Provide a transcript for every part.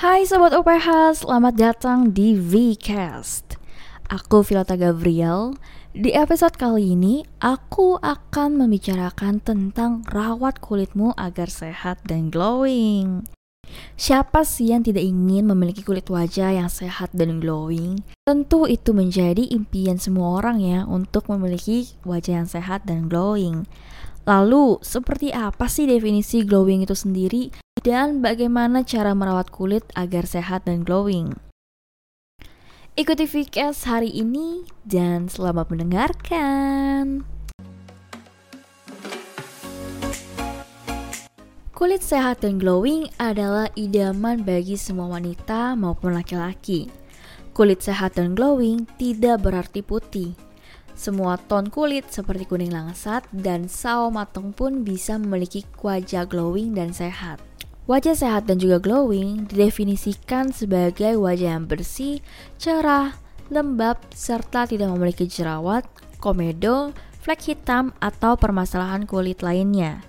Hai Sobat UPH, selamat datang di VCast. Aku Filota Gabriel. Di episode kali ini, aku akan membicarakan tentang rawat kulitmu agar sehat dan glowing. Siapa sih yang tidak ingin memiliki kulit wajah yang sehat dan glowing? Tentu itu menjadi impian semua orang ya untuk memiliki wajah yang sehat dan glowing. Lalu, seperti apa sih definisi glowing itu sendiri dan bagaimana cara merawat kulit agar sehat dan glowing? Ikuti VKS hari ini dan selamat mendengarkan. Kulit sehat dan glowing adalah idaman bagi semua wanita maupun laki-laki. Kulit sehat dan glowing tidak berarti putih, semua ton kulit seperti kuning langsat dan sawo matang pun bisa memiliki wajah glowing dan sehat. Wajah sehat dan juga glowing didefinisikan sebagai wajah yang bersih, cerah, lembab, serta tidak memiliki jerawat, komedo, flek hitam, atau permasalahan kulit lainnya.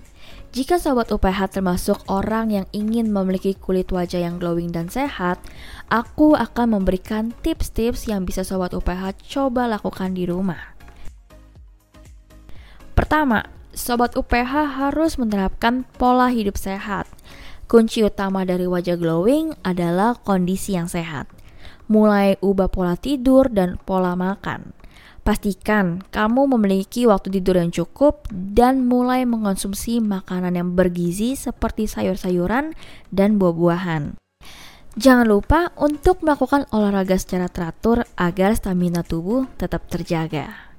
Jika sobat UPH termasuk orang yang ingin memiliki kulit wajah yang glowing dan sehat, aku akan memberikan tips-tips yang bisa sobat UPH coba lakukan di rumah. Pertama, sobat UPH harus menerapkan pola hidup sehat. Kunci utama dari wajah glowing adalah kondisi yang sehat. Mulai ubah pola tidur dan pola makan. Pastikan kamu memiliki waktu tidur yang cukup dan mulai mengonsumsi makanan yang bergizi seperti sayur-sayuran dan buah-buahan. Jangan lupa untuk melakukan olahraga secara teratur agar stamina tubuh tetap terjaga.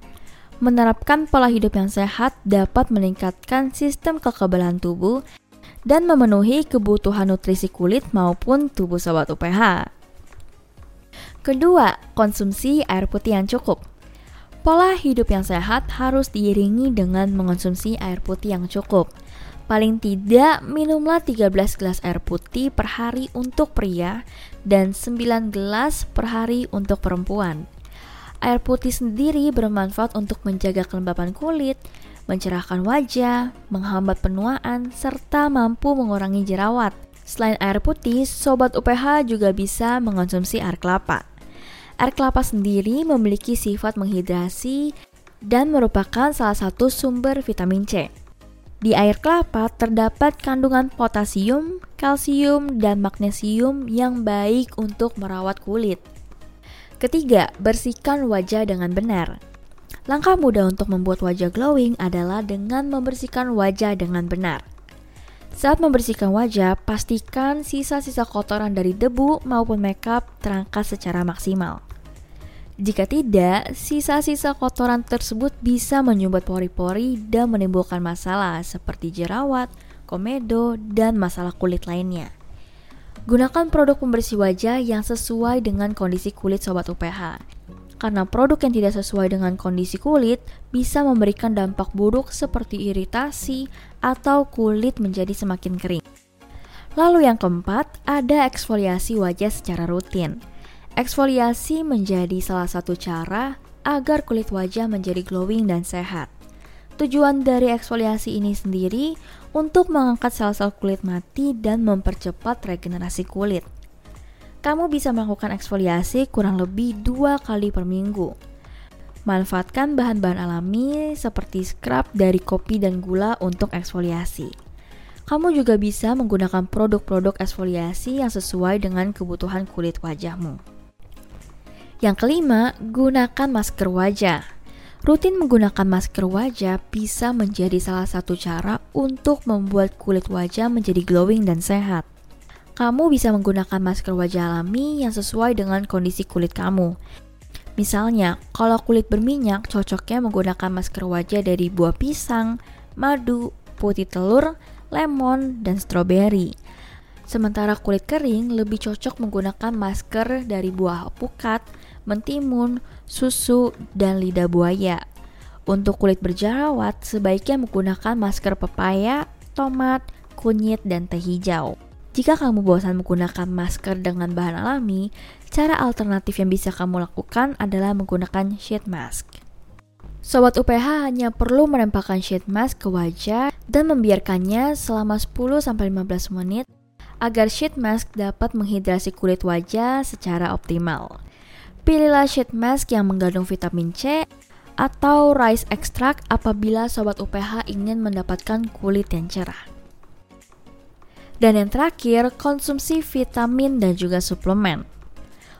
Menerapkan pola hidup yang sehat dapat meningkatkan sistem kekebalan tubuh dan memenuhi kebutuhan nutrisi kulit maupun tubuh sobat UPH. Kedua, konsumsi air putih yang cukup. Pola hidup yang sehat harus diiringi dengan mengonsumsi air putih yang cukup. Paling tidak, minumlah 13 gelas air putih per hari untuk pria dan 9 gelas per hari untuk perempuan. Air putih sendiri bermanfaat untuk menjaga kelembapan kulit, mencerahkan wajah, menghambat penuaan, serta mampu mengurangi jerawat. Selain air putih, sobat UPH juga bisa mengonsumsi air kelapa. Air kelapa sendiri memiliki sifat menghidrasi dan merupakan salah satu sumber vitamin C. Di air kelapa terdapat kandungan potasium, kalsium, dan magnesium yang baik untuk merawat kulit. Ketiga, bersihkan wajah dengan benar. Langkah mudah untuk membuat wajah glowing adalah dengan membersihkan wajah dengan benar. Saat membersihkan wajah, pastikan sisa-sisa kotoran dari debu maupun makeup terangkat secara maksimal. Jika tidak, sisa-sisa kotoran tersebut bisa menyumbat pori-pori dan menimbulkan masalah seperti jerawat, komedo, dan masalah kulit lainnya. Gunakan produk pembersih wajah yang sesuai dengan kondisi kulit sobat UPH. Karena produk yang tidak sesuai dengan kondisi kulit bisa memberikan dampak buruk seperti iritasi atau kulit menjadi semakin kering. Lalu yang keempat, ada eksfoliasi wajah secara rutin. Eksfoliasi menjadi salah satu cara agar kulit wajah menjadi glowing dan sehat. Tujuan dari eksfoliasi ini sendiri untuk mengangkat sel-sel kulit mati dan mempercepat regenerasi kulit. Kamu bisa melakukan eksfoliasi kurang lebih dua kali per minggu. Manfaatkan bahan-bahan alami seperti scrub dari kopi dan gula untuk eksfoliasi. Kamu juga bisa menggunakan produk-produk eksfoliasi yang sesuai dengan kebutuhan kulit wajahmu. Yang kelima, gunakan masker wajah. Rutin menggunakan masker wajah bisa menjadi salah satu cara untuk membuat kulit wajah menjadi glowing dan sehat. Kamu bisa menggunakan masker wajah alami yang sesuai dengan kondisi kulit kamu. Misalnya, kalau kulit berminyak, cocoknya menggunakan masker wajah dari buah pisang, madu, putih telur, lemon, dan stroberi. Sementara kulit kering lebih cocok menggunakan masker dari buah alpukat, mentimun, susu, dan lidah buaya. Untuk kulit berjerawat, sebaiknya menggunakan masker pepaya, tomat, kunyit, dan teh hijau. Jika kamu bosan menggunakan masker dengan bahan alami, cara alternatif yang bisa kamu lakukan adalah menggunakan sheet mask. Sobat UPH hanya perlu menempelkan sheet mask ke wajah dan membiarkannya selama 10-15 menit agar sheet mask dapat menghidrasi kulit wajah secara optimal. Pilihlah sheet mask yang mengandung vitamin C atau rice extract apabila sobat UPH ingin mendapatkan kulit yang cerah. Dan yang terakhir, konsumsi vitamin dan juga suplemen.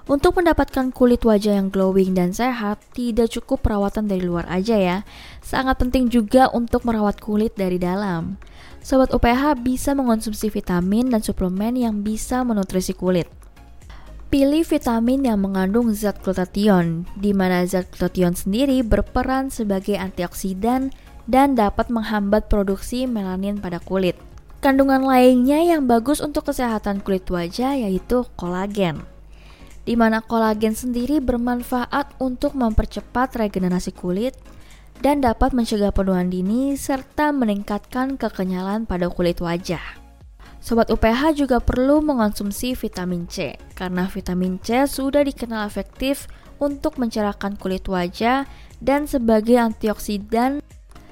Untuk mendapatkan kulit wajah yang glowing dan sehat, tidak cukup perawatan dari luar aja ya. Sangat penting juga untuk merawat kulit dari dalam. Sobat UPH bisa mengonsumsi vitamin dan suplemen yang bisa menutrisi kulit. Pilih vitamin yang mengandung zat glutathione, di mana zat glutathione sendiri berperan sebagai antioksidan dan dapat menghambat produksi melanin pada kulit. Kandungan lainnya yang bagus untuk kesehatan kulit wajah yaitu kolagen di mana kolagen sendiri bermanfaat untuk mempercepat regenerasi kulit dan dapat mencegah penuaan dini serta meningkatkan kekenyalan pada kulit wajah. Sobat UPH juga perlu mengonsumsi vitamin C karena vitamin C sudah dikenal efektif untuk mencerahkan kulit wajah dan sebagai antioksidan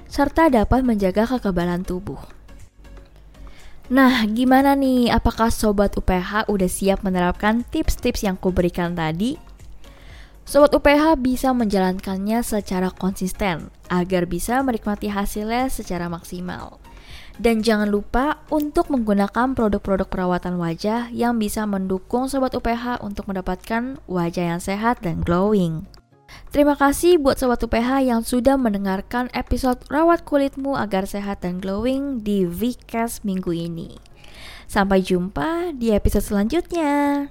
serta dapat menjaga kekebalan tubuh. Nah, gimana nih? Apakah sobat UPH udah siap menerapkan tips-tips yang kuberikan tadi? Sobat UPH bisa menjalankannya secara konsisten agar bisa menikmati hasilnya secara maksimal. Dan jangan lupa untuk menggunakan produk-produk perawatan wajah yang bisa mendukung sobat UPH untuk mendapatkan wajah yang sehat dan glowing. Terima kasih buat Sobat UPH yang sudah mendengarkan episode Rawat Kulitmu Agar Sehat dan Glowing di Vcast minggu ini. Sampai jumpa di episode selanjutnya.